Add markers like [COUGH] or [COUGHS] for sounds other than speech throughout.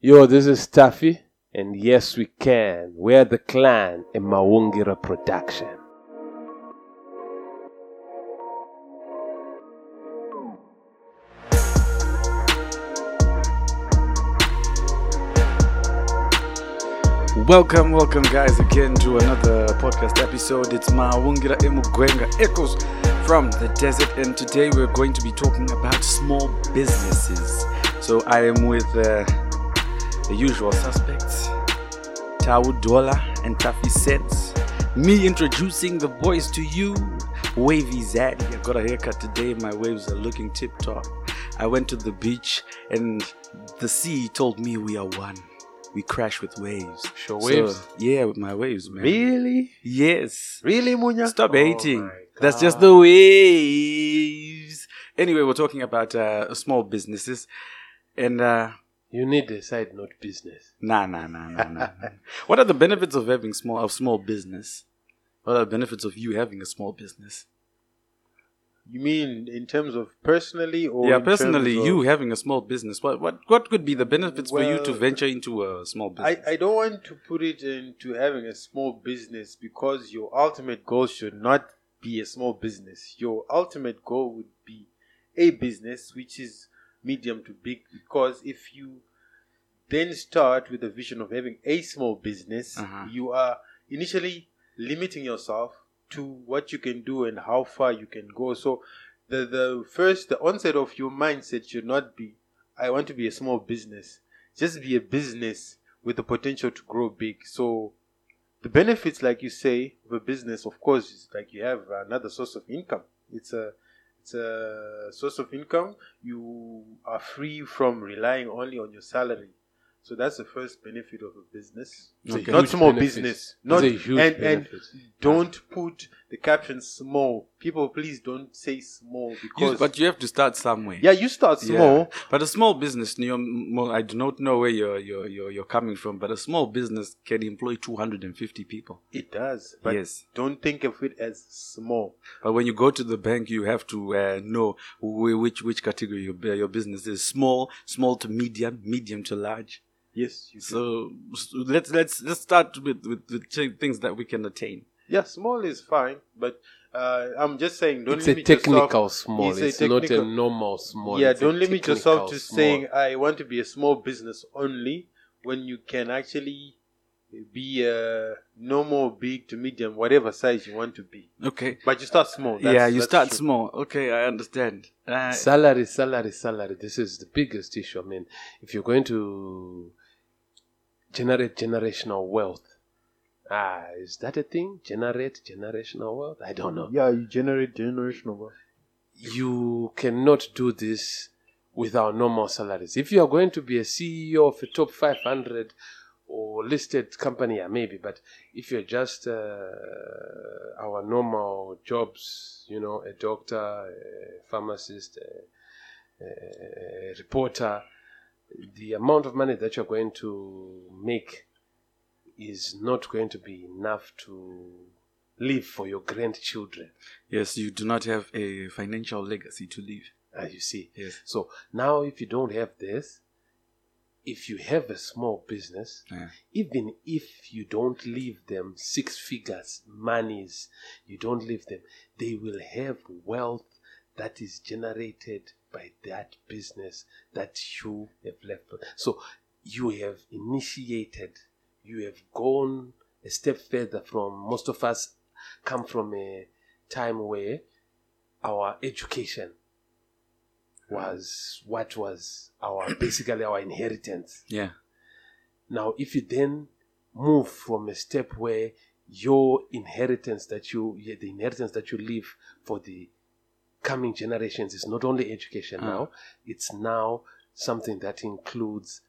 Yo, this is Taffy, and yes, we can. We're the clan in Maungira production. Welcome, welcome, guys, again to another podcast episode. It's Maungira Emugwenga Echoes from the desert, and today we're going to be talking about small businesses. So I am with uh, the usual suspects, Tau Dola and Taffy Sense. Me introducing the boys to you, Wavy Zaddy. I got a haircut today. My waves are looking tip top. I went to the beach, and the sea told me we are one. We crash with waves. Sure So, waves? yeah, with my waves, man. Really? Yes. Really, Munya? Stop hating. Oh my That's just the waves. Anyway, we're talking about uh, small businesses. And uh, You need a side note business. nah, nah, nah, nah, nah. what are the benefits of having small of small business? What are the benefits of you having a small business? You mean in terms of personally or yeah, personally, you having a small business. What what what could be the benefits for you to venture into a small business? I, I don't want to put it into having a small business because your ultimate goal should not be a small business. Your ultimate goal would be a business which is medium to big because if you then start with the vision of having a small business, Uh-huh. you are initially limiting yourself to what you can do and how far you can go. So the the first the onset of your mindset should not be I want to be a small business. Just be a business with the potential to grow big. So the benefits, like you say, of a business, of course, is like you have another source of income. It's a it's a source of income. You are free from relying only on your salary. So that's the first benefit of a business. Okay. Not small benefit. business. Not a huge and, and don't put the caption small. People, please don't say small You- because but you have to start somewhere. yeah, you start small. Yeah. But a small business, I do not know where you're, you're, you're, you're coming from, but a small business can employ 250 people. It does, but Yes. don't think of it as small. But when you go to the bank, you have to uh, know which, which category your, your business is small, small to medium, medium to large. Yes, you. So, so let's, let's, let's start with, with, with things that we can attain. yeah, small is fine, but uh, I'm just saying don't It's a technical yourself. small. It's It's, a not a normal small. yeah, It's don't limit yourself to small. saying I want to be a small business only when you can actually be a normal, big to medium, whatever size you want to be. Okay. But you start small. That's, yeah, you that's start true. small. Okay, I understand. Uh, salary, salary, salary. This is the biggest issue. I mean, if you're going to generate generational wealth, ah, is that a thing? Generate generational wealth? I don't know. Yeah, you generate generational wealth. You cannot do this without normal salaries. If you are going to be a CEO of a top 500 or listed company, yeah, maybe. But if you're just uh, our normal jobs, you know, a doctor, a pharmacist, a, a reporter, the amount of money that you're going to make is not going to be enough to live for your grandchildren. yes, you do not have a financial legacy to leave. As you see. Yes. So now, if you don't have this, if you have a small business, Yeah. even if you don't leave them six figures monies, you don't leave them, they will have wealth that is generated by that business that you have left. So you have initiated, you have gone a step further from most of us come from a time where our education was what was our [COUGHS] basically our inheritance. Yeah. Now, if you then move from a step where your inheritance that you, the inheritance that you leave for the coming generations is not only education Ah. now, it's now something that includes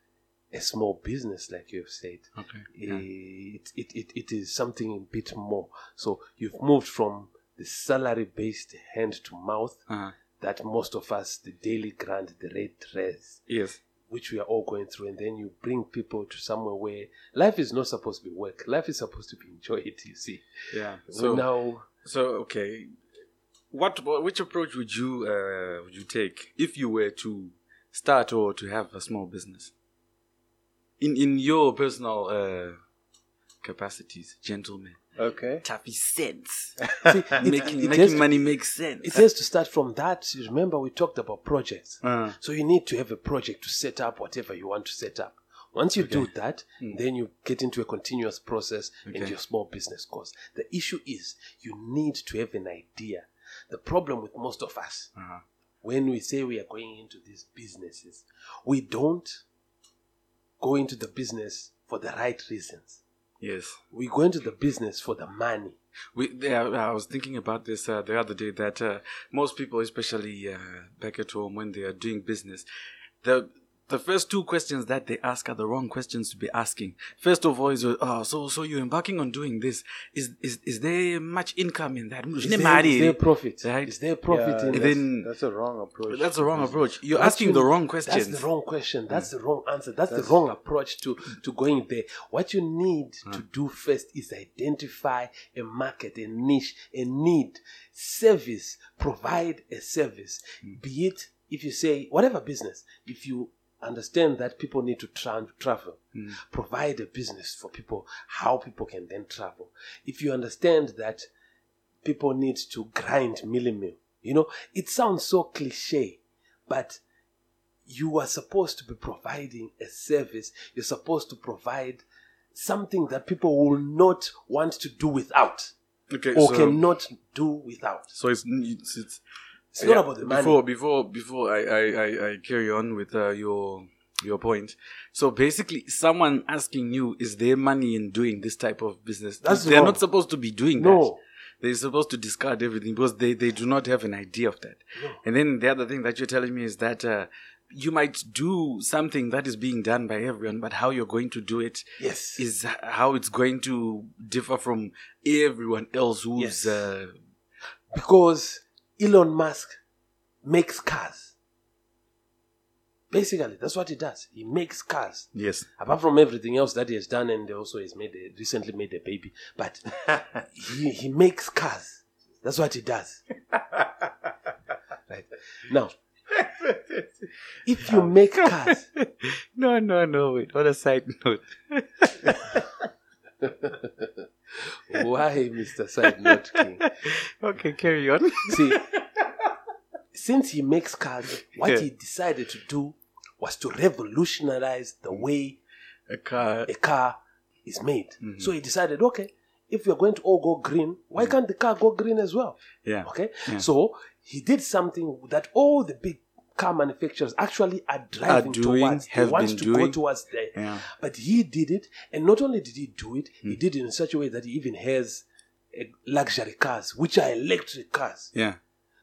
a small business, like you have said. Okay. It, it, it, it is something a bit more. So you've moved from the salary based hand to mouth Uh-huh. that most of us, the daily grant, the red dress, Yes. which we are all going through, and then you bring people to somewhere where life is not supposed to be work. Life is supposed to be enjoyed. You see. Yeah. So So now, So okay, what which approach would you uh, would you take if you were to start or to have a small business? in in your personal uh, capacities, gentlemen, Okay. Taffy sense. [LAUGHS] See, making it making has- money makes sense. It has to start from that. Remember, we talked about projects. Uh, So you need to have a project to set up whatever you want to set up. Once you do that, then you get into a continuous process and Hmm. Your small business course. The issue is you need to have an idea. The problem with most of us, uh-huh. when we say we are going into these businesses, we don't go into the business for the right reasons. Yes. We go into the business for the money. We, yeah, I was thinking about this uh, the other day that uh, most people, especially uh, back at home, when they are doing business, the the first two questions that they ask are the wrong questions to be asking. First of all, is oh, so so you're embarking on doing this? Is is is there much income in that? Is there, is there profit? Right. Is there profit Yeah, in that's, it? then- that's a wrong approach. That's the wrong approach. You're That's asking you- the wrong questions. That's the wrong question. That's the wrong answer. That's, the wrong approach to, to going there. What you need hmm. to do first is identify a market, a niche, a need, service, provide a service. Hmm. Be it, if you say, whatever business, if you understand that people need to tra- travel, hmm. provide a business for people, how people can then travel. If you understand that people need to grind mealie-meal, you know, it sounds so cliche, but you are supposed to be providing a service. You're supposed to provide something that people will not want to do without okay, or so, cannot do without. so it's it's, it's It's not about the money. before before before I, I, I, I carry on with uh, your your point. So basically, someone asking you, is there money in doing this type of business? That's They're wrong. not supposed to be doing No. that. They're supposed to discard everything because they, they do not have an idea of that. And then the other thing that you're telling me is that uh, you might do something that is being done by everyone, but how you're going to do it Yes. is how it's going to differ from everyone else who's Yes. uh, because Elon Musk makes cars. Basically, that's what he does. He makes cars. yes. Apart from everything else that he has done, and also he's made a, recently made a baby, but [LAUGHS] he, he makes cars. That's what he does. right now, [LAUGHS] if you make cars, [LAUGHS] No, no, no. Wait. On a side note. Why, Mister Side Note King? [LAUGHS] Okay, carry on. See, [LAUGHS] since he makes cars, what Yeah. he decided to do was to revolutionize the way A car. a car is made. Mm-hmm. So he decided, okay, if we're going to all go green, why mm-hmm. can't the car go green as well? Yeah. Okay, so he did something that all the big car manufacturers actually are driving doing, towards. They have want been to doing. go towards there. Yeah. But he did it, and not only did he do it, Hmm. he did it in such a way that he even has uh, luxury cars, which are electric cars. Yeah.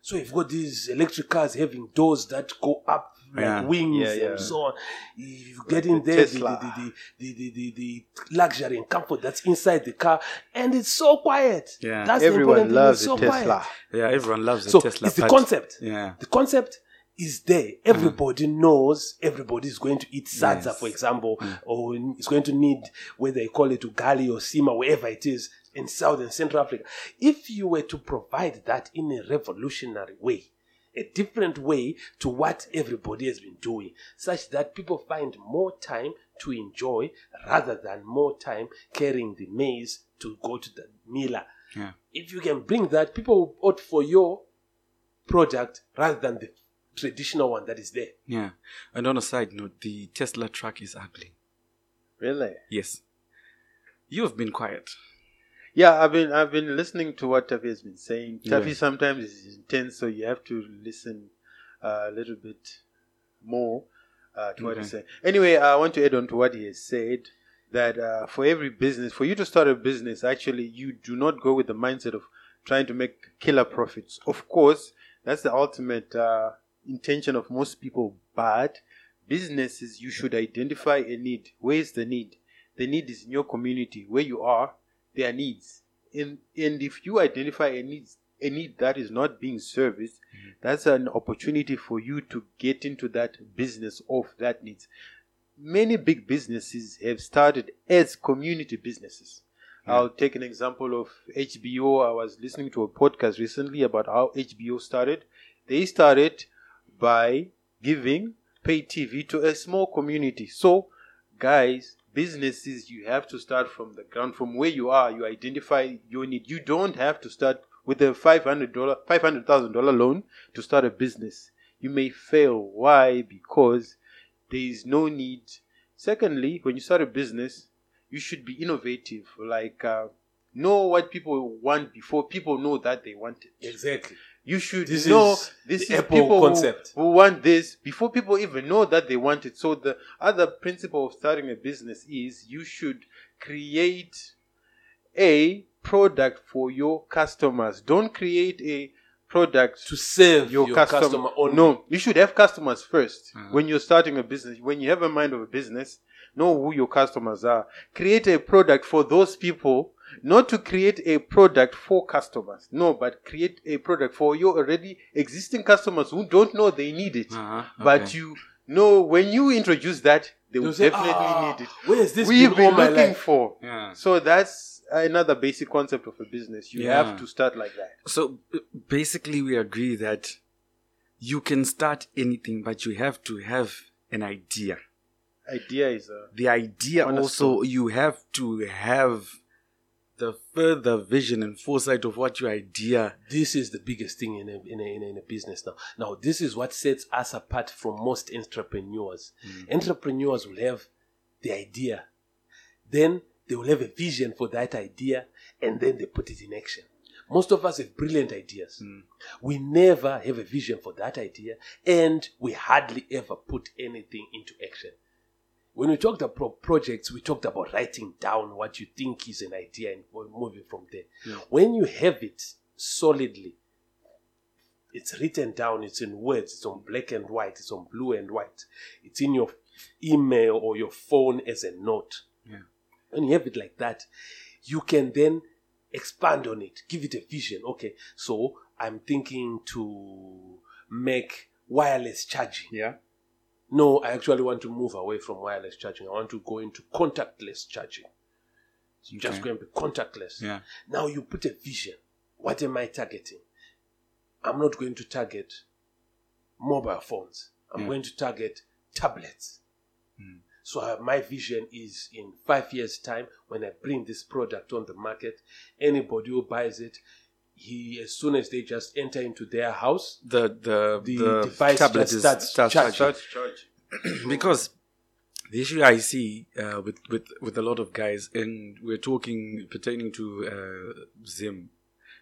So you've got these electric cars having doors that go up like Yeah. wings Yeah, yeah. and so on. You get in there, the, the, the, the, the, the, the luxury and comfort that's inside the car, and it's so quiet. Yeah. That's the Everyone important thing, loves it's a so Tesla. quiet. Yeah. Everyone loves a So Tesla. it's the concept. Yeah. The concept is there. Everybody mm. knows everybody is going to eat sadza, Yes. for example, mm. or is going to need whether you call it ugali or sima, wherever it is in South and Central Africa. If you were to provide that in a revolutionary way, a different way to what everybody has been doing, such that people find more time to enjoy rather than more time carrying the maize to go to the miller. Yeah. If you can bring that, people will opt for your product rather than the traditional one that is there. Yeah. And on a side note, the Tesla truck is ugly. Really? Yes. You have been quiet. Yeah, I've been I've been listening to what Taffy has been saying. Taffy sometimes is intense, so you have to listen uh, a little bit more uh, to what he's Okay. saying. Anyway, I want to add on to what he has said that uh, for every business, for you to start a business, actually, you do not go with the mindset of trying to make killer profits. Of course, that's the ultimate uh, intention of most people, but businesses, you should identify a need. Where is the need? The need is in your community. Where you are, there are needs. And, and if you identify a need, a need that is not being serviced, mm-hmm. that's an opportunity for you to get into that business of that needs. Many big businesses have started as community businesses. I'll take an example of HBO. I was listening to a podcast recently about how HBO started. They started by giving pay TV to a small community. So guys, businesses you have to start from the ground, from where you are. You identify your need. You don't have to start with a five hundred dollar, five hundred thousand dollar loan to start a business. You may fail. Why? Because there is no need. Secondly, when you start a business, you should be innovative. Like uh, know what people want before people know that they want it. Exactly. You should This know is this the is Apple people concept. Who, want this before people even know that they want it. So the other principle of starting a business is you should create a product for your customers. Don't create a product To serve your, your, customer. customer, only. No, you should have customers 1st Uh-huh. when you're starting a business. When you have a mind of a business, know who your customers are. Create a product for those people, not to create a product for customers. No, but create a product for your already existing customers who don't know they need it. Uh-huh, But you know when you introduce that, they will say, definitely "Ah, need it. Where's this We've been all been my looking life? for. yeah. So that's another basic concept of a business. You Yeah. have to start like that. So basically, we agree that you can start anything, but you have to have an idea. Idea is a The idea also, you have to have the further vision and foresight of what your idea. This is the biggest thing in a, in, a, in, a, in a business now. Now, this is what sets us apart from most entrepreneurs. Mm. Entrepreneurs will have the idea, then they will have a vision for that idea, and then they put it in action. Most of us have brilliant ideas. Mm. We never have a vision for that idea, and we hardly ever put anything into action. When we talked about projects, we talked about writing down what you think is an idea and moving from there. When you have it solidly, it's written down, it's in words, it's on black and white, it's on blue and white, it's in your email or your phone as a note. Yeah. When you have it like that, you can then expand on it, give it a vision. Okay, so I'm thinking to make wireless charging. Yeah. No, I actually want to move away from wireless charging. I want to go into contactless charging. It's just Okay. going to be contactless. Yeah. Now you put a vision. What am I targeting? I'm not going to target mobile phones. I'm Yeah. going to target tablets. Mm. So uh, my vision is in five years' time, when I bring this product on the market, anybody who buys it, he as soon as they just enter into their house, The the The the, device tablet just starts starts charging. charging. Charge. [CLEARS THROAT] because the issue I see uh, with with with a lot of guys, and we're talking pertaining to uh, Zim.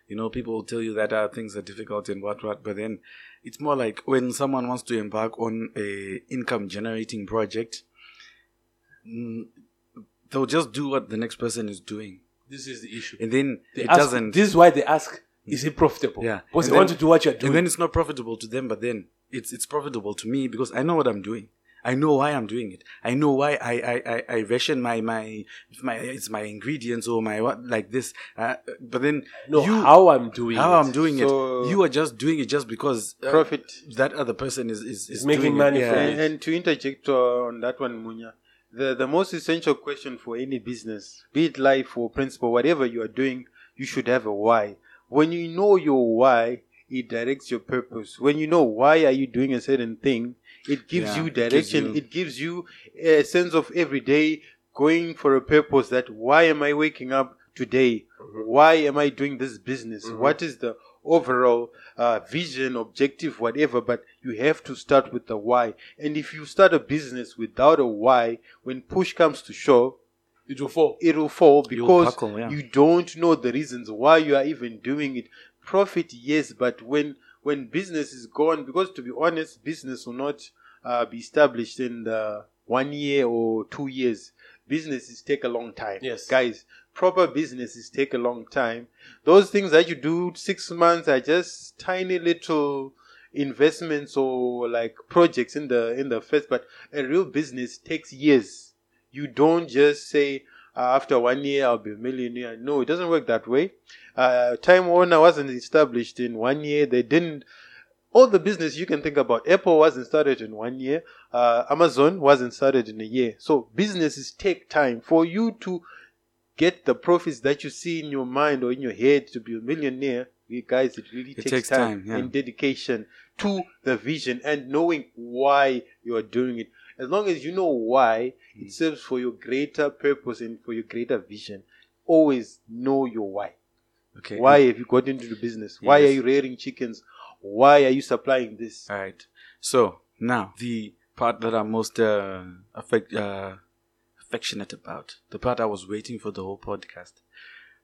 You know, people will tell you that uh, things are difficult and what what, but then it's more like when someone wants to embark on a income generating project, mm, they'll just do what the next person is doing, this is the issue. and then They it ask- doesn't. This is why they ask, is it profitable? Yeah. Because And they want to do what you're doing. and then it's not profitable to them, but then it's it's profitable to me because I know what I'm doing. I know why I'm doing it. I know why I I, I, I ration my my my it's my ingredients or my what like this. Uh, but then no, you how I'm doing how it. I'm doing So- it, you are just doing it just because uh, Profit. that other person is is, is making doing money it. from Yeah. And, and to interject uh, on that one, Munya, the, the most essential question for any business, be it life or principle, whatever you are doing, you should have a why. When you know your why, it directs your purpose. When you know why are you doing a certain thing, it gives Yeah, you it gives direction. you- It gives you a sense of every day going for a purpose that why am I waking up today? Why am I doing this business? Mhm. What is the overall uh, vision, objective, whatever? But you have to start with the why. And if you start a business without a why, when push comes to shove, It will fall. it will fall You'll because buckle, yeah. you don't know the reasons why you are even doing it. Profit, yes, but when when business is gone, because to be honest, business will not uh, be established in the one year or two years. Businesses take a long time. Yes. guys, proper businesses take a long time. Those things that you do six months are just tiny little investments or like projects in the in the first. But a real business takes years. You don't just say uh, after one year I'll be a millionaire. No, it doesn't work that way. Uh, Time Warner wasn't established in one year. They didn't. All the business you can think about. Apple wasn't started in one year. Uh, Amazon wasn't started in a year. So businesses take time for you to get the profits that you see in your mind or in your head to be a millionaire. You guys, it really It takes, takes time, time, yeah. and dedication to the vision and knowing why you are doing it. As long as you know why, Mm. it serves for your greater purpose and for your greater vision. Always know your why. Okay. Why have you got into the business? Why Yes. are you rearing chickens? Why are you supplying this? All right. So now the part that I'm most uh, affect, uh, affectionate about, the part I was waiting for the whole podcast.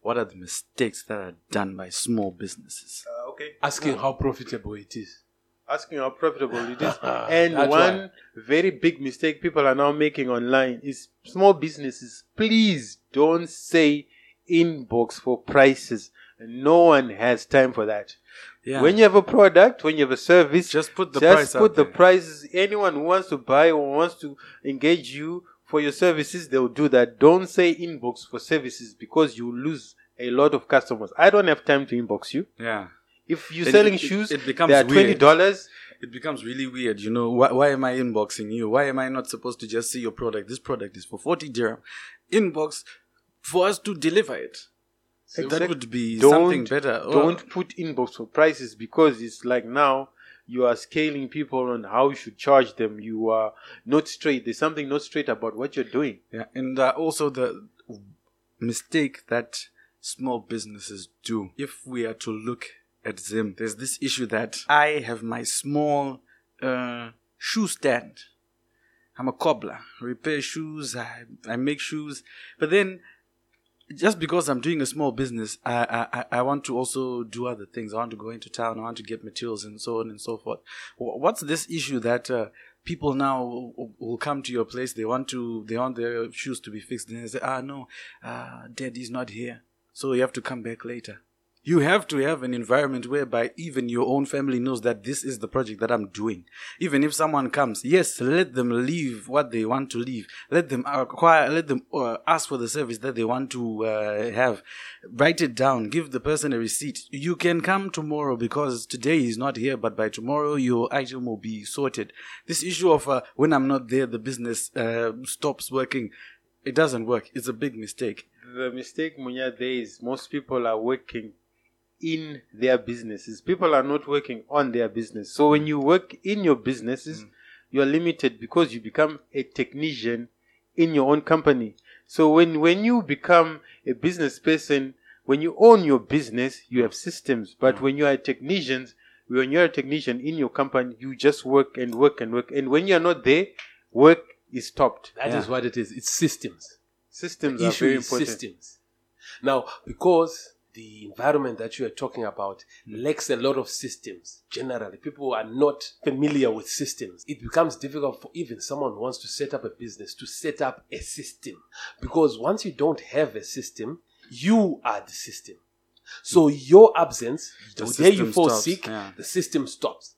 What are the mistakes that are done by small businesses? Uh, okay. Asking how profitable it is. Asking how profitable it is. [LAUGHS] Ah, and that's one very big mistake people are now making online is small businesses. Please don't say inbox for prices. No one has time for that. Yeah. When you have a product, when you have a service, just put the just put the there. prices. Anyone who wants to buy or wants to engage you for your services, they'll do that. Don't say inbox for services because you lose a lot of customers. I don't have time to inbox you. Yeah. If you're It- selling it- shoes, it becomes they are twenty dollars. It becomes really weird, you know. Why, why am I inboxing you? Why am I not supposed to just see your product? This product is for 40 dirham. Inbox for us to deliver it. That Exact- would be Don't- something better. Don't put inbox for prices because it's like now you are scaling people on how you should charge them. You are not straight. There's something not straight about what you're doing. Yeah, and uh, also the mistake that small businesses do. If we are to look at them, there's this issue that I have my small uh, shoe stand. I'm a cobbler, I repair shoes, I, I make shoes, but then just because I'm doing a small business, I, I, I- want to also do other things. I want to go into town. I want to get materials and so on and so forth. What's this issue that uh, people now will, will come to your place? They want to they want their shoes to be fixed, and they say, "Ah, no, uh, Daddy's not here, so you have to come back later." You have to have an environment whereby even your own family knows that this is the project that I'm doing. Even if someone comes, yes, let them leave what they want to leave. Let them acquire, let them uh, ask for the service that they want to uh, have. Write it down. Give the person a receipt. You can come tomorrow because today is not here, but by tomorrow your item will be sorted. This issue of uh, when I'm not there, the business uh, stops working. It doesn't work. It's a big mistake. The mistake, Munya, there is most people are working in their businesses. People are not working on their business. So when you work in your businesses, mm. you are limited because you become a technician in your own company. So when, when you become a business person, when you own your business, you have systems. But mm. when you are technicians, when you're a technician in your company, you just work and work and work. And when you're not there, work is stopped. That is Yeah. what it is. It's systems. Systems the are issue very is important. systems. Now, because the environment that you are talking about lacks a lot of systems, generally, people are not familiar with systems. It becomes difficult for even someone who wants to set up a business to set up a system. Because once you don't have a system, you are the system. So your absence, The the day you fall stops, sick, yeah. the system stops.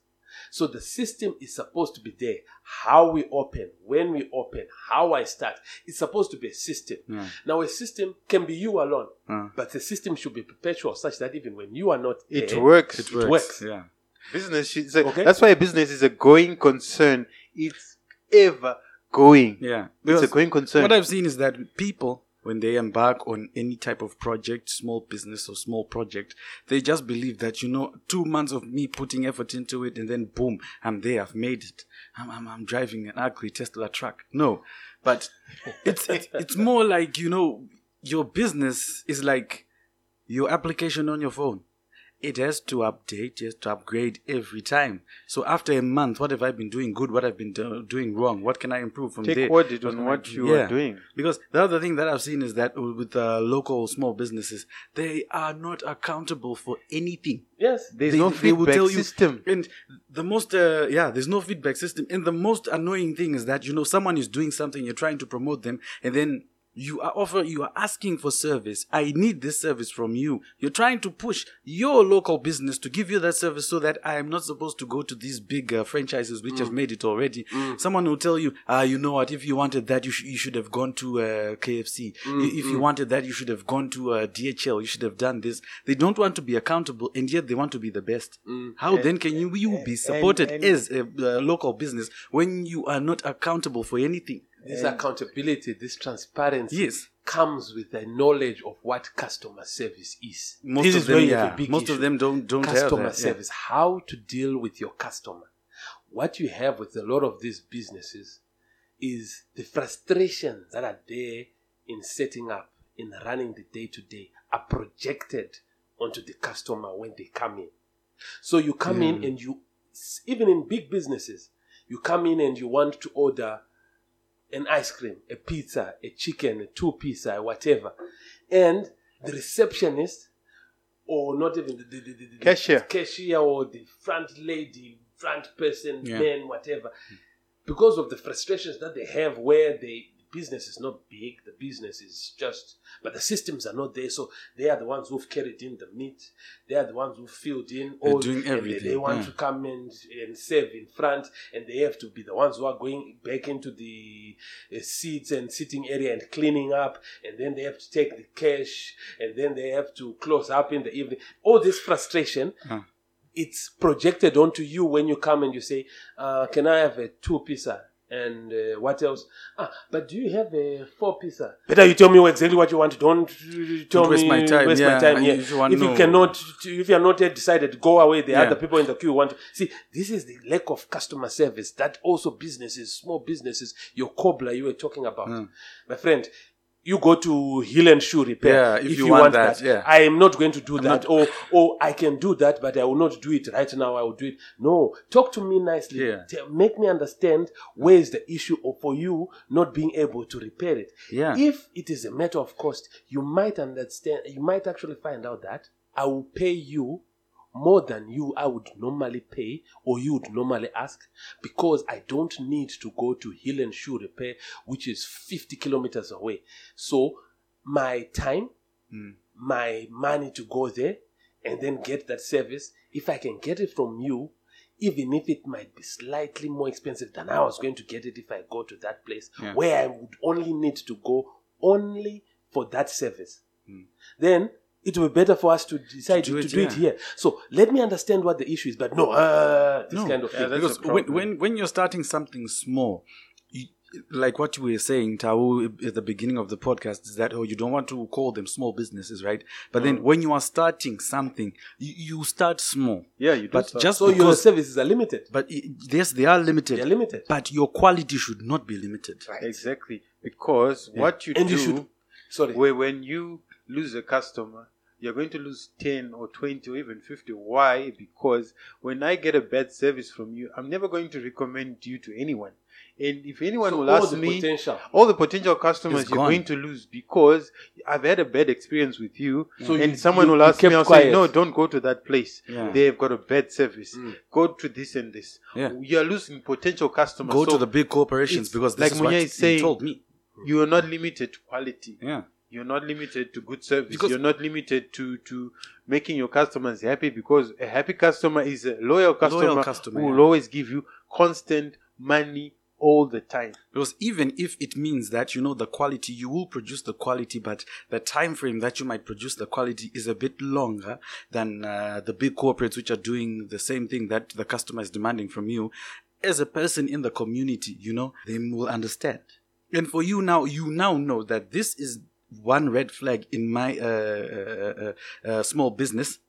So the system is supposed to be there. How we open, when we open, how I start. It's supposed to be a system. Yeah. Now a system can be you alone, Uh, but the system should be perpetual such that even when you are not It there, works. it It works. works. Yeah. Business, should- a- Okay. that's why a business is a going concern. It's ever going. Yeah. It's a going concern. what I've seen is that people, when they embark on any type of project, small business or small project, they just believe that, you know, two months of me putting effort into it and then boom, I'm there, I've made it. I'm, I'm, I'm driving an ugly Tesla truck. No. But [LAUGHS] it's, it's, it's more like, you know, your business is like your application on your phone. It has to update, it has to upgrade every time. So after a month, what have I been doing good? What have I been do- doing wrong? What can I improve from Take there? audit What on what you Yeah. are doing. Because the other thing that I've seen is that with uh, local small businesses, they are not accountable for anything. yes, There's They- no feedback you- system. And the most, uh, yeah, there's no feedback system. And the most annoying thing is that, you know, someone is doing something, you're trying to promote them, and then you are offer, you are asking for service. I need this service from you. You're trying to push your local business to give you that service so that I am not supposed to go to these big uh, franchises which have made it already. Someone will tell you, ah, you know what, if you wanted that, you, sh- you should have gone to uh, KFC. I- If you wanted that, you should have gone to uh, DHL. You should have done this. They don't want to be accountable, and yet they want to be the best. How then can you, you be supported and- as a uh, local business when you are not accountable for anything? This accountability, this transparency Yes. comes with the knowledge of what customer service is. Most this of is them, where you have yeah. a big Most issue. of them don't don't customer have that. yeah. service, how to deal with your customer. What you have with a lot of these businesses is the frustrations that are there in setting up, in running the day to day, are projected onto the customer when they come in. So you come in and you, even in big businesses, you come in and you want to order an ice cream, a pizza, a chicken, a two pizza, whatever. And the receptionist, or not even the, the, the, the- the Cashier. cashier or the front lady, front person, Yeah. man, whatever, because of the frustrations that they have where they the business is not big, the business is just, but the systems are not there. So they are the ones who've carried in the meat. They are the ones who filled in They're all. doing and they- everything, They, want yeah. to come and, and serve in front, and they have to be the ones who are going back into the uh, seats and sitting area and cleaning up, and then they have to take the cash, and then they have to close up in the evening. All this frustration Huh. it's projected onto you when you come and you say, uh, "Can I have a two pizza?" And uh, what else? Ah, but do you have a four pizza? Better you tell me exactly what you want. Don't uh, tell waste me my time, Waste yeah, my time. Yeah. usually If you know. cannot, if you are not yet decided, go away. The Yeah. other people in the queue want to see. This is the lack of customer service that also businesses, small businesses, your cobbler you were talking about, Hmm. my friend. You go to Hill and Shoe Repair. Yeah, if you want that, yeah. I am not going to do I'm that. not- or, or I can do that, but I will not do it right now. I will do it. No, talk to me nicely. Yeah. Make me understand where is the issue or for you not being able to repair it. Yeah. If it is a matter of cost, you might understand, you might actually find out that I will pay you more than you I would normally pay or you would normally ask because I don't need to go to Hill and Shoe Repair, which is 50 kilometers away. So my time, Mm. my money to go there and then get that service, if I can get it from you, even if it might be slightly more expensive than I was going to get it if I go to that place Yeah. where I would only need to go only for that service, Mm. then it will be better for us to decide do to do, it, it, here. So let me understand what the issue is, but no, uh, this No, kind of Yeah, thing. that's because when, when when you're starting something small you, like what you were saying Tau at the beginning of the podcast is that oh you don't want to call them small businesses right but Mm. then when you are starting something you, you start small Yeah, you do but start- just so your services are limited. but i- yes they are limited They're limited. but your quality should not be limited exactly because what you And do you should- Sorry. where when you lose a customer you're going to lose 10 or 20 or even 50 why because when i get a bad service from you i'm never going to recommend you to anyone and if anyone So will ask me potential. all the potential customers you're going to lose because I've had a bad experience with you, So and you- someone you- will ask me, kept I'll quiet. say, no, don't go to that place. Yeah. They've got a bad service. Mm. Go to this and this. Yeah. You're losing potential customers. go So to the big corporations because this like is Munya you is saying- told me You are not limited to quality. yeah You're not limited to good service. Because- You're not limited to to making your customers happy because a happy customer is a loyal customer, customer, who yeah. will always give you constant money all the time. Because even if it means that you know the quality, you will produce the quality, but the time frame that you might produce the quality is a bit longer than uh, the big corporates which are doing the same thing that the customer is demanding from you. As a person in the community, you know, they will understand. And for you now, you now know that this is one red flag in my uh, uh, uh, uh, small business.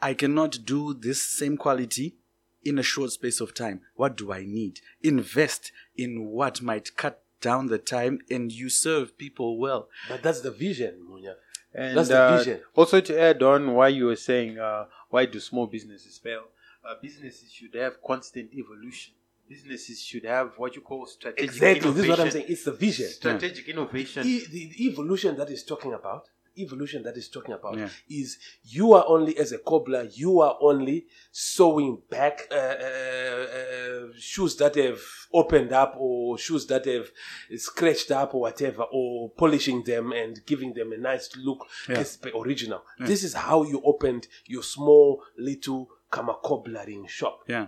I cannot do this same quality in a short space of time. What do I need? Invest in what might cut down the time and you serve people well. But that's the vision, Munya. And That's the uh, vision. Also, to add on why you were saying, uh, why do small businesses fail? Uh, businesses should have constant evolution. Businesses should have what you call strategic innovation. Exactly. This is what I'm saying. It's the vision. Strategic innovation. E- the, evolution that is talking about evolution that is talking about Yeah. is you are only as a cobbler you are only sewing back uh, uh, uh, shoes that have opened up or shoes that have scratched up or whatever or polishing them and giving them a nice look Yeah. as original this is how you opened your small little kama shop Yeah.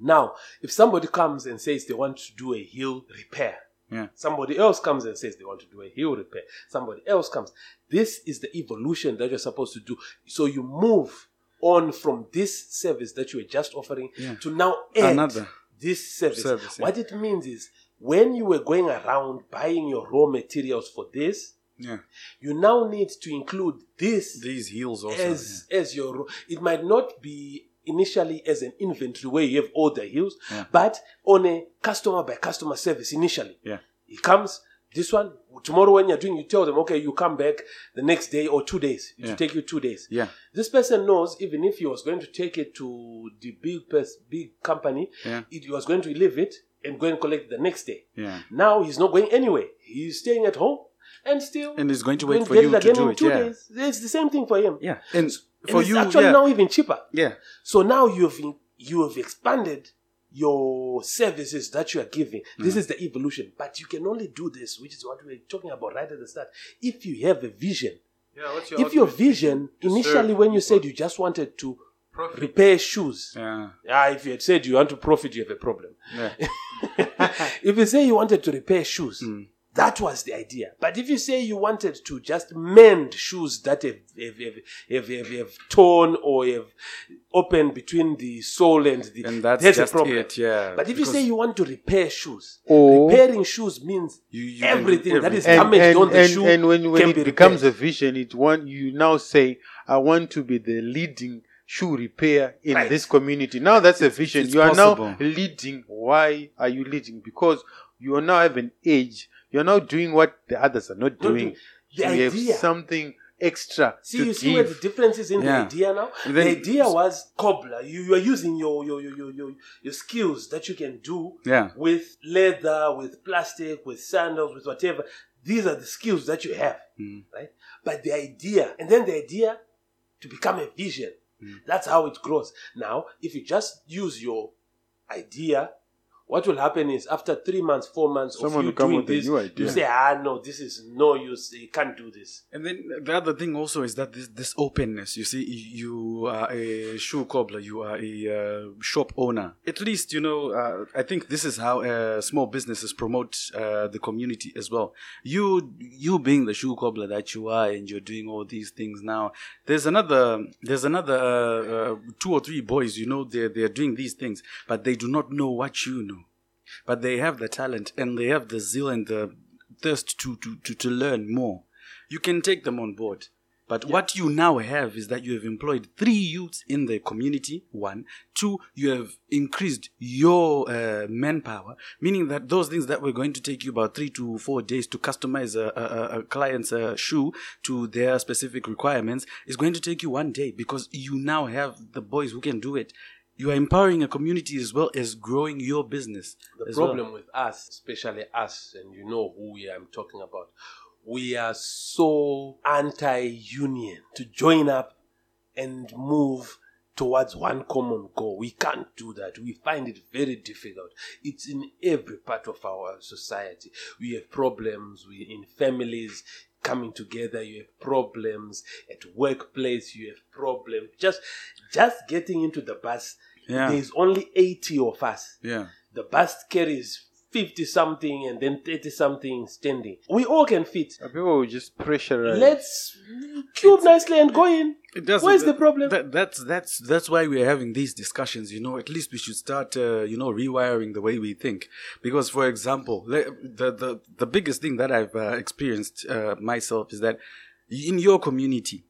Now if somebody comes and says they want to do a heel repair Yeah. Somebody else comes and says they want to do a heel repair. Somebody else comes. This is the evolution that you're supposed to do. So you move on from this service that you were just offering Yeah. to now add Another this service. service, yeah. What it means is when you were going around buying your raw materials for this, Yeah. you now need to include this These heels also. as as your it might not be initially as an inventory where you have all the heels, Yeah. but on a customer by customer service initially. Yeah. He comes, this one, tomorrow when you're doing, you tell them, okay, you come back the next day or two days. It Yeah. will take you two days. Yeah. This person knows even if he was going to take it to the big pers- big company, Yeah. it, he was going to leave it and go and collect the next day. Yeah. Now he's not going anywhere. He's staying at home and still And he's going to wait for you to do in it. two Yeah. days. It's the same thing for him. Yeah. And for it's you, actually yeah. now even cheaper. yeah. So now you've you have expanded your services that you are giving. This Mm. is the evolution. But you can only do this, which is what we are talking about right at the start. If you have a vision. Yeah, what's if your vision initially when you said you just wanted to Profit. repair shoes. Yeah. Ah, if you had said you want to profit, you have a problem. Yeah. [LAUGHS] if you say you wanted to repair shoes, Mm. That was the idea. But if you say you wanted to just mend shoes that have, have, have, have, have, have torn or have opened between the sole and the And that's there's just a problem. it. Yeah. But if you say you want to repair shoes, repairing shoes means you, you can do everything that is everything. and, damaged and, on the and, shoe and when, when can it be becomes repaired. a vision, it want you now say, "I want to be the leading shoe repair in Right. this community." Now that's a vision. it's you are possible. now leading. Why are you leading? Because you are now have an age. You are now doing what the others are not Not doing. doing. The you have idea. something extra See, to you see where the difference is in Yeah. the idea now. And the idea was cobbler. You, you are using your your, your your your your skills that you can do Yeah. with leather, with plastic, with sandals, with whatever. These are the skills that you have, Mm. right? But the idea, and then the idea to become a vision. Mm. That's how it grows. Now, if you just use your idea, what will happen is after three months, four months Someone of you come doing with this, new idea. you say, ah, no, this is no use. You can't do this. And then the other thing also is that this this openness. You see, you are a shoe cobbler, you are a uh, shop owner. At least you know. Uh, I think this is how uh, small businesses promote uh, the community as well. You you being the shoe cobbler that you are, and you're doing all these things now. There's another there's another uh, uh, two or three boys. You know, they're they're doing these things, but they do not know what you know. But they have the talent and they have the zeal and the thirst to to to, to learn more you can take them on board. But what you now have is that you have employed three youths in the community. One, two, you have increased your uh, manpower, meaning that those things that were going to take you about three to four days to customize a, a, a client's uh, shoe to their specific requirements is going to take you one day because you now have the boys who can do it. You are empowering a community as well as growing your business. The as well. problem with us, especially us, and you know who we I'm talking about, we are so anti-union to join up and move towards one common goal. We can't do that. We find it very difficult. It's in every part of our society. We have problems we, in families coming together. You have problems at workplace. You have problems. Just, just getting into the bus. Yeah. There's only 80 of us Yeah. the bus carries 50 something and then 30 something standing. We all can fit. People will just pressurize. Let's cube nicely and go in. It does. Where's the problem? That, that's that's that's why we're having these discussions. You know, at least we should start, uh, you know, rewiring the way we think. Because, for example, le- the the the biggest thing that I've uh, experienced uh, myself is that in your community,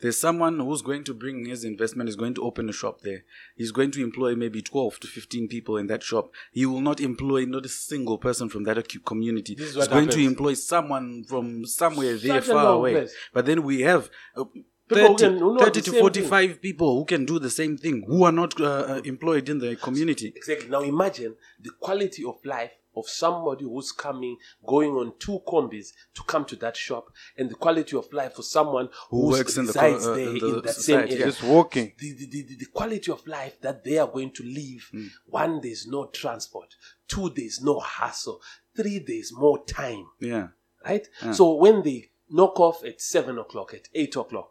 there's someone who's going to bring his investment, is going to open a shop there. He's going to employ maybe 12 to 15 people in that shop. He will not employ not a single person from that community. He's going to employ someone from somewhere there Such a far away. place. But then we have uh, 30, can- 30 to same 45 people who can do the same thing, who are not uh, uh, employed in the community. Exactly. Now imagine the quality of life of somebody who's coming, going on two combis to come to that shop, and the quality of life for someone Who works in the co- uh, there in in, that society, same area. just walking. the, the, the, the quality of life that they are going to live. Hmm. One, there's no transport. Two, there's no hassle. Three, there's more time. Yeah. Right? Yeah. So when they knock off at seven o'clock, at eight o'clock,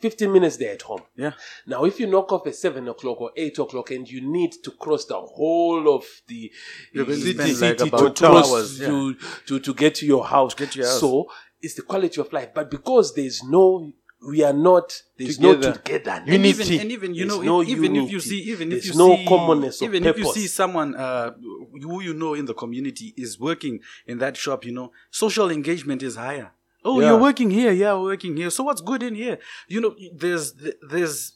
15 minutes they're at home. Yeah. Now, if you knock off at seven o'clock or eight o'clock and you need to cross the whole of the You're going to city, like city about to two cross hours, yeah. to, to, to get to your house. get to your house. So it's the quality of life. But because there's no, we are not, there's no Together. togetherness. You and need even, and even you There's know, no if- even if you see, even if There's you no see, commonness of even if you see someone uh, who you know in the community is working in that shop, you know, social engagement is higher. Oh, Yeah. you're working here, yeah, we're working here. So what's good in here? You know, there's there's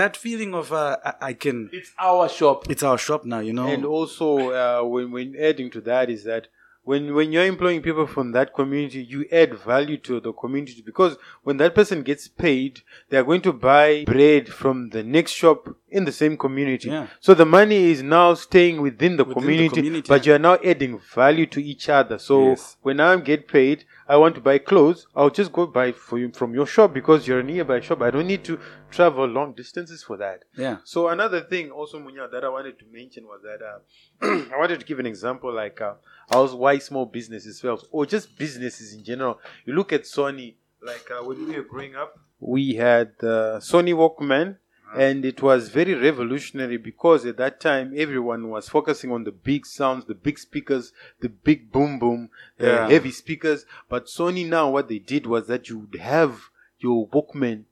that feeling of uh, I, I can. It's our shop. It's our shop now, you know. And also, uh, when when adding to that is that when when you're employing people from that community, you add value to the community because when that person gets paid, they are going to buy bread from the next shop in the same community. Yeah. So the money is now staying within the, Within the community, community, but you are now adding value to each other. So Yes. when I get paid, I want to buy clothes. I'll just go buy for you from your shop because you're a nearby shop. I don't need to travel long distances for that. yeah. So another thing also Munya that I wanted to mention was that uh, [CLEARS THROAT] I wanted to give an example like uh, how why small businesses fail or just businesses in general. You look at Sony like uh, when we were growing up, we had the Sony Walkman. And it was very revolutionary because at that time everyone was focusing on the big sounds, the big speakers, the big boom boom, the Yeah. heavy speakers. But Sony now what they did was that you would have your Walkman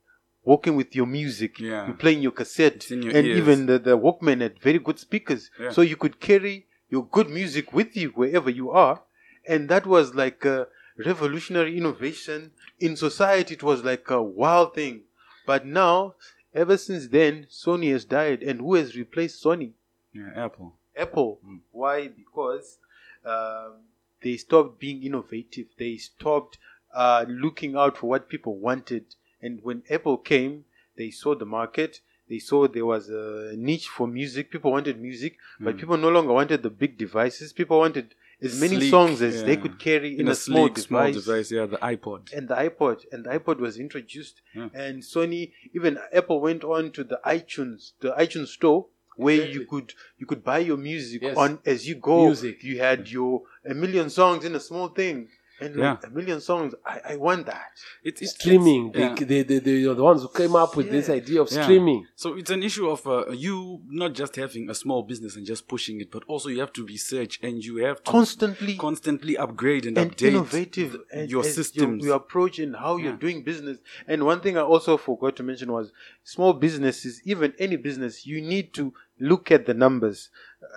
walking with your music. Yeah. You're playing your cassette your and ears. even the, the Walkman had very good speakers. Yeah. So you could carry your good music with you wherever you are. And that was like a revolutionary innovation. In society, it was like a wild thing. But now, ever since then, Sony has died. And who has replaced Sony? Yeah, Apple. Apple. Mm. Why? Because um, they stopped being innovative. They stopped uh, looking out for what people wanted. And when Apple came, they saw the market. They saw there was a niche for music. People wanted music, but Mm. people no longer wanted the big devices. People wanted as many Sleek, songs as they could carry in, In, a, small, sleek, device. small device, yeah, the iPod. And the iPod, and the iPod was introduced, Yeah. and Sony, even Apple went on to the iTunes, the iTunes store, where you could you could buy your music Yes. on as you go. Music. You had your a million songs in a small thing, and like, Yeah. a million songs. I, I want that. It's, it's streaming. it's- They, they, they, they are the ones who came up with this idea of Yeah. streaming. So it's an issue of uh, you not just having a small business and just pushing it, but also you have to research and you have to Constantly constantly upgrade and, and update innovative th- and your as systems. your, your approach and how you're doing business. And one thing I also forgot to mention was small businesses, even any business, you need to look at the numbers.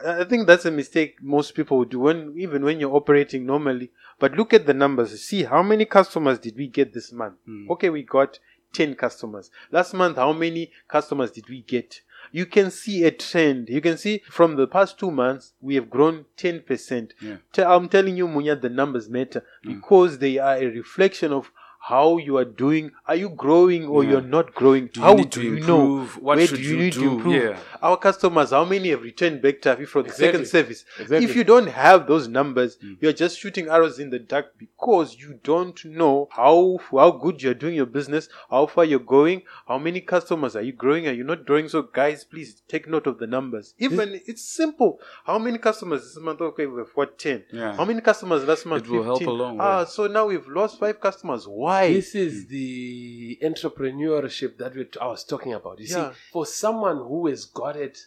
I think that's a mistake most people would do when even when you're operating normally. But look at the numbers. See how many customers did we get this month? Hmm. Okay, we got 10 customers. Last month, how many customers did we get? You can see a trend. You can see from the past two months, we have grown 10%. Yeah. Te- I'm telling you, Munya, the numbers matter because they are a reflection of how you are doing. Are you growing or Yeah. you're not growing? Do you how do you know? What Where should do you you need do? to improve? Yeah. Our customers, how many have returned back to for the Exactly. second service? Exactly. If you don't have those numbers, Mm. you're just shooting arrows in the dark because you don't know how how good you're doing your business, how far you're going, how many customers are you growing, are you not growing? So, guys, please take note of the numbers. Even it's simple. How many customers this month? Okay, we've got ten. Yeah. How many customers last month? It will help 15. a long Ah, so now we've lost five customers. Why? This is the entrepreneurship that we I was talking about. You Yeah. see, for someone who has got it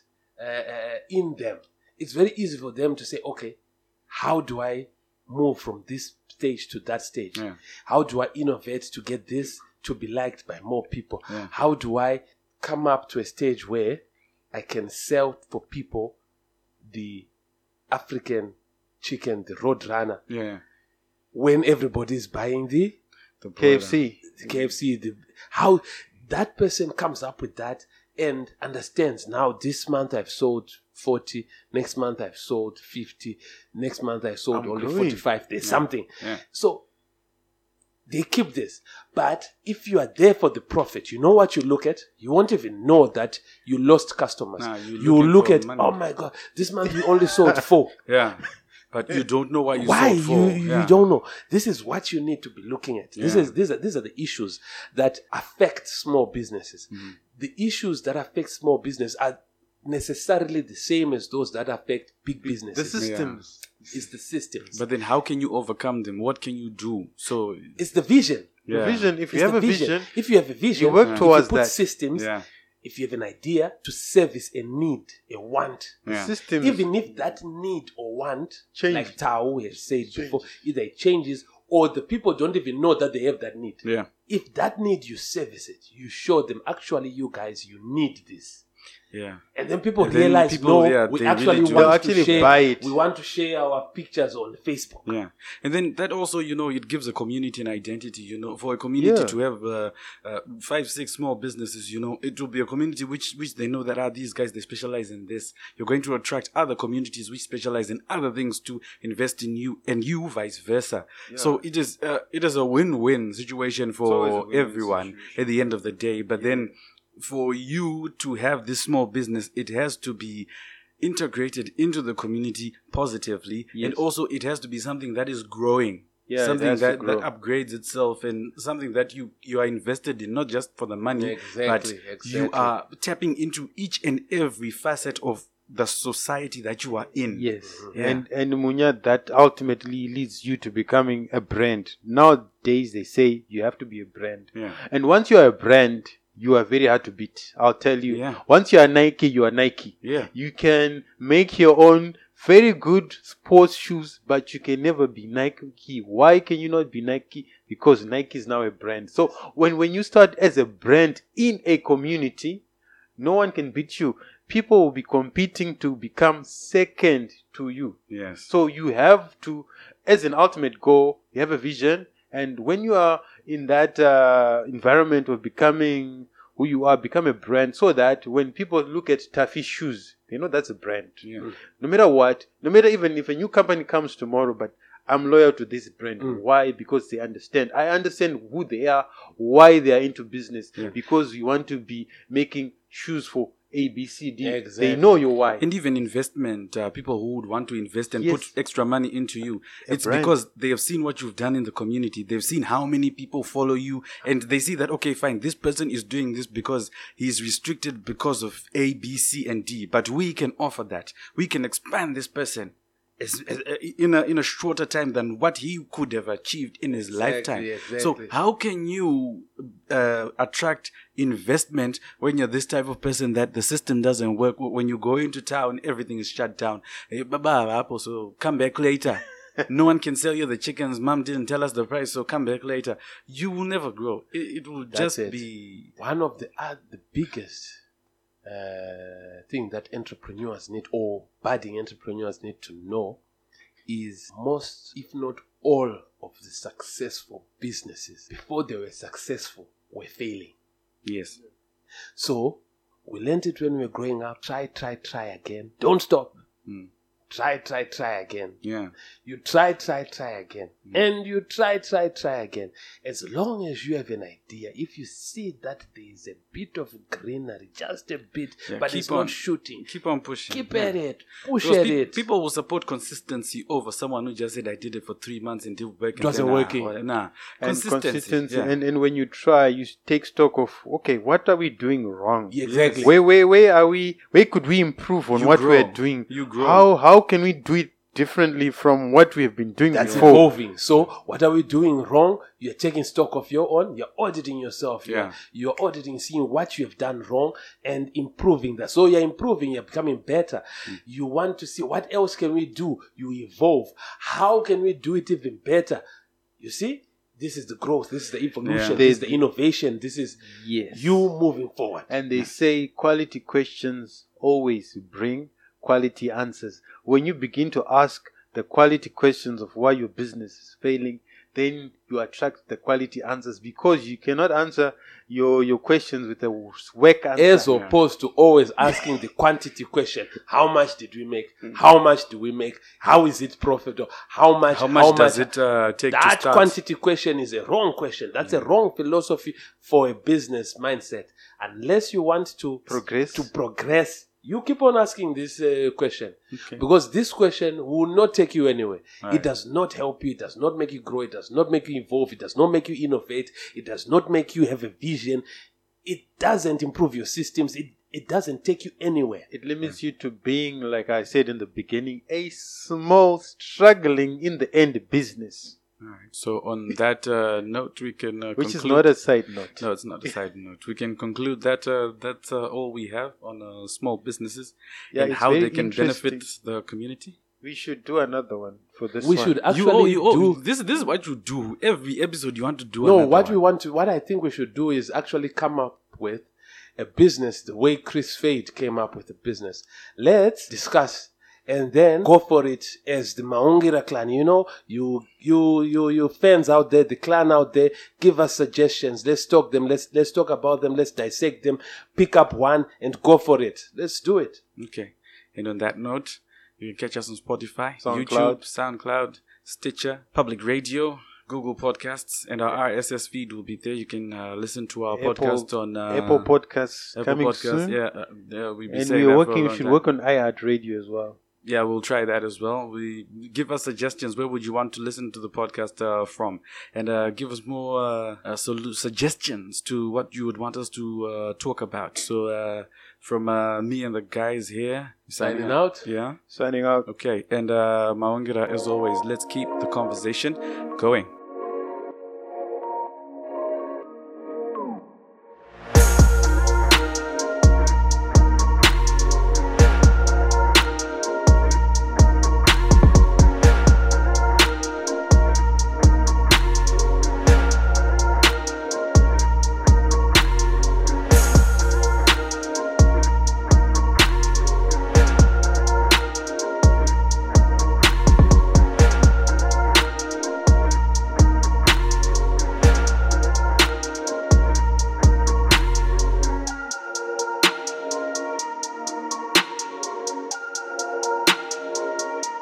uh, uh, in them, it's very easy for them to say, okay, how do I move from this stage to that stage? Yeah. How do I innovate to get this to be liked by more people? Yeah. How do I come up to a stage where I can sell for people the African chicken, the Roadrunner, Yeah. when everybody's buying the The product. KFC. KFC, the, how that person comes up with that and understands now this month I've sold 40, next month I've sold 50, next month I sold I'm only growing. 45. There's something. Yeah. So they keep this. But if you are there for the profit, you know what you look at? You won't even know that you lost customers. Nah, you're you looking look at, money. oh my God, this month you only sold four. [LAUGHS] Yeah. But you don't know why you why sold four. you you yeah. don't know this is what you need to be looking at this Yeah. is these are these are the issues that affect small businesses Mhm. the issues that affect small business are necessarily the same as those that affect big businesses. The businesses systems. it's the systems But then how can you overcome them? What can you do? So it's the vision yeah. Vision. If you It's have a vision, if you have a vision you work Yeah. if towards you put that. systems Yeah. If you have an idea to service a need a want The Yeah. systems. even if that need or want, Change. like Tao has said before, either it changes or the people don't even know that they have that need. Yeah. If that need you service it, you show them actually, you guys, you need this. Yeah. And then people And then realize, people, no, yeah, we actually really want They'll to actually share. buy it. We want to share our pictures on Facebook. Yeah, and then that also, you know, it gives a community an identity. You know, for a community Yeah. to have uh, uh, five, six small businesses, you know, it will be a community which which they know that ah, these guys they specialize in this. You're going to attract other communities which specialize in other things to invest in you, and you vice versa. So it is uh, it is a win-win situation for win-win everyone situation. at the end of the day. But then, for you to have this small business, it has to be integrated into the community positively. And also it has to be something that is growing. Yeah, something that, that upgrades itself and something that you you are invested in not just for the money Exactly, but you are tapping into each and every facet of the society that you are in. Yes, Yeah. and and Munya, that ultimately leads you to becoming a brand. Nowadays, they say you have to be a brand, yeah. And once you are a brand, you are very hard to beat. I'll tell you. Yeah. Once you are Nike, you are Nike. yeah You can make your own very good sports shoes, but you can never be Nike. Why can you not be Nike? Because Nike is now a brand. So when when you start as a brand in a community, no one can beat you. People will be competing to become second to you. yes So you have to, as an ultimate goal, you have a vision, and when you are in that uh, environment of becoming who you are, become a brand, so that when people look at Taffy shoes, they know that's a brand. yeah No matter what, no matter even if a new company comes tomorrow, but I'm loyal to this brand. Mm. Why? Because they understand. I understand who they are, why they are into business. Yeah. Because you want to be making shoes for A, B, C, D. Exactly. They know your why. and even investment uh, people who would want to invest and Yes. put extra money into you it's brand. because they have seen what you've done in the community they've seen how many people follow you and they see that okay fine this person is doing this because he's restricted because of a b c and d but we can offer that we can expand this person as, as- uh, in a in a shorter time than what he could have achieved in his Exactly, lifetime. Exactly. so how can you uh, attract investment when you're this type of person that the system doesn't work? When you go into town everything is shut down. Baba hapo, so come back later. [LAUGHS] No one can sell you the chickens. Mom didn't tell us the price so come back later. You will never grow. It, it will just it. be One of the uh, the biggest uh, thing that entrepreneurs need or budding entrepreneurs need to know is most, if not all, of the successful businesses before they were successful were failing. yes So we learned it when we were growing up. Try, try, try again. Don't stop. Mm. Try, try, try again. yeah You try, try, try again. Mm. And you try, try, try again. As long as you have an idea, if you see that there is a bit of greenery, just a bit, Yeah, but keep it's on. not shooting, keep on pushing keep Yeah. at it, push Because at pe- it. People will support consistency over someone who just said I did it for three months and didn't work. It wasn't and working. Nah, or- nah. and consistency. consistency. yeah. And, and when you try, you take stock of okay, what are we doing wrong? Exactly. Where where where are we? Where could we improve on You what grow. we're doing? You grow. How how can we do it differently from what we have been doing That's before? evolving. So, what are we doing wrong? You're taking stock of your own. You're auditing yourself. You're, Yeah. you're auditing, seeing what you have done wrong and improving that. So, you're improving. You're becoming better. Hmm. You want to see what else can we do? You evolve. How can we do it even better? You see, this is the growth. This is the evolution. Yeah. This is the innovation. This is Yes. you moving forward. And they say quality questions always bring quality answers. When you begin to ask the quality questions of why your business is failing, then you attract the quality answers because you cannot answer your, your questions with a whack answer. as opposed to always asking the quantity question how much did we make how much do we make how is it profitable how much How much does it uh, take to that start? quantity question is a wrong question that's a wrong philosophy for a business mindset unless you want to Progress. to progress you keep on asking this uh, question Okay. because this question will not take you anywhere. Right. It does not help you. It does not make you grow. It does not make you evolve. It does not make you innovate. It does not make you have a vision. It doesn't improve your systems. It it doesn't take you anywhere. It limits you to being, like I said in the beginning, a small, struggling in the end business, All right. So on that uh, note, we can uh, which is not a side note. No, it's not a side [LAUGHS] note. We can conclude that uh, that's uh, all we have on uh, small businesses Yeah, and how they can benefit the community. We should do another one for this we one. should actually you, oh, you, oh, do. this. This is what you do every episode. You want to do No, what one. we want to, what I think we should do is actually come up with a business the way Chris Fade came up with a business. Let's discuss and then go for it as the Maungira clan. You know, you you you you fans out there, the clan out there, give us suggestions. Let's talk them. Let's let's talk about them. Let's dissect them. Pick up one and go for it. Let's do it. Okay. And on that note, you can catch us on Spotify, SoundCloud. YouTube, SoundCloud, Stitcher, Public Radio, Google Podcasts, and our RSS feed will be there. You can uh, listen to our Apple- podcast on uh, Apple Podcasts Apple coming Podcasts. soon. Yeah, uh, yeah, we'll be And saying we're that for a working. We should time. work on iHeart Radio as well. Yeah, we'll try that as well. We give us suggestions. Where would you want to listen to the podcast uh, from? And uh, give us more uh, solu- suggestions to what you would want us to uh, talk about. So, uh, from uh, me and the guys here, Signing out. Yeah. Signing out. Okay. And uh, Maungira, as always, let's keep the conversation going.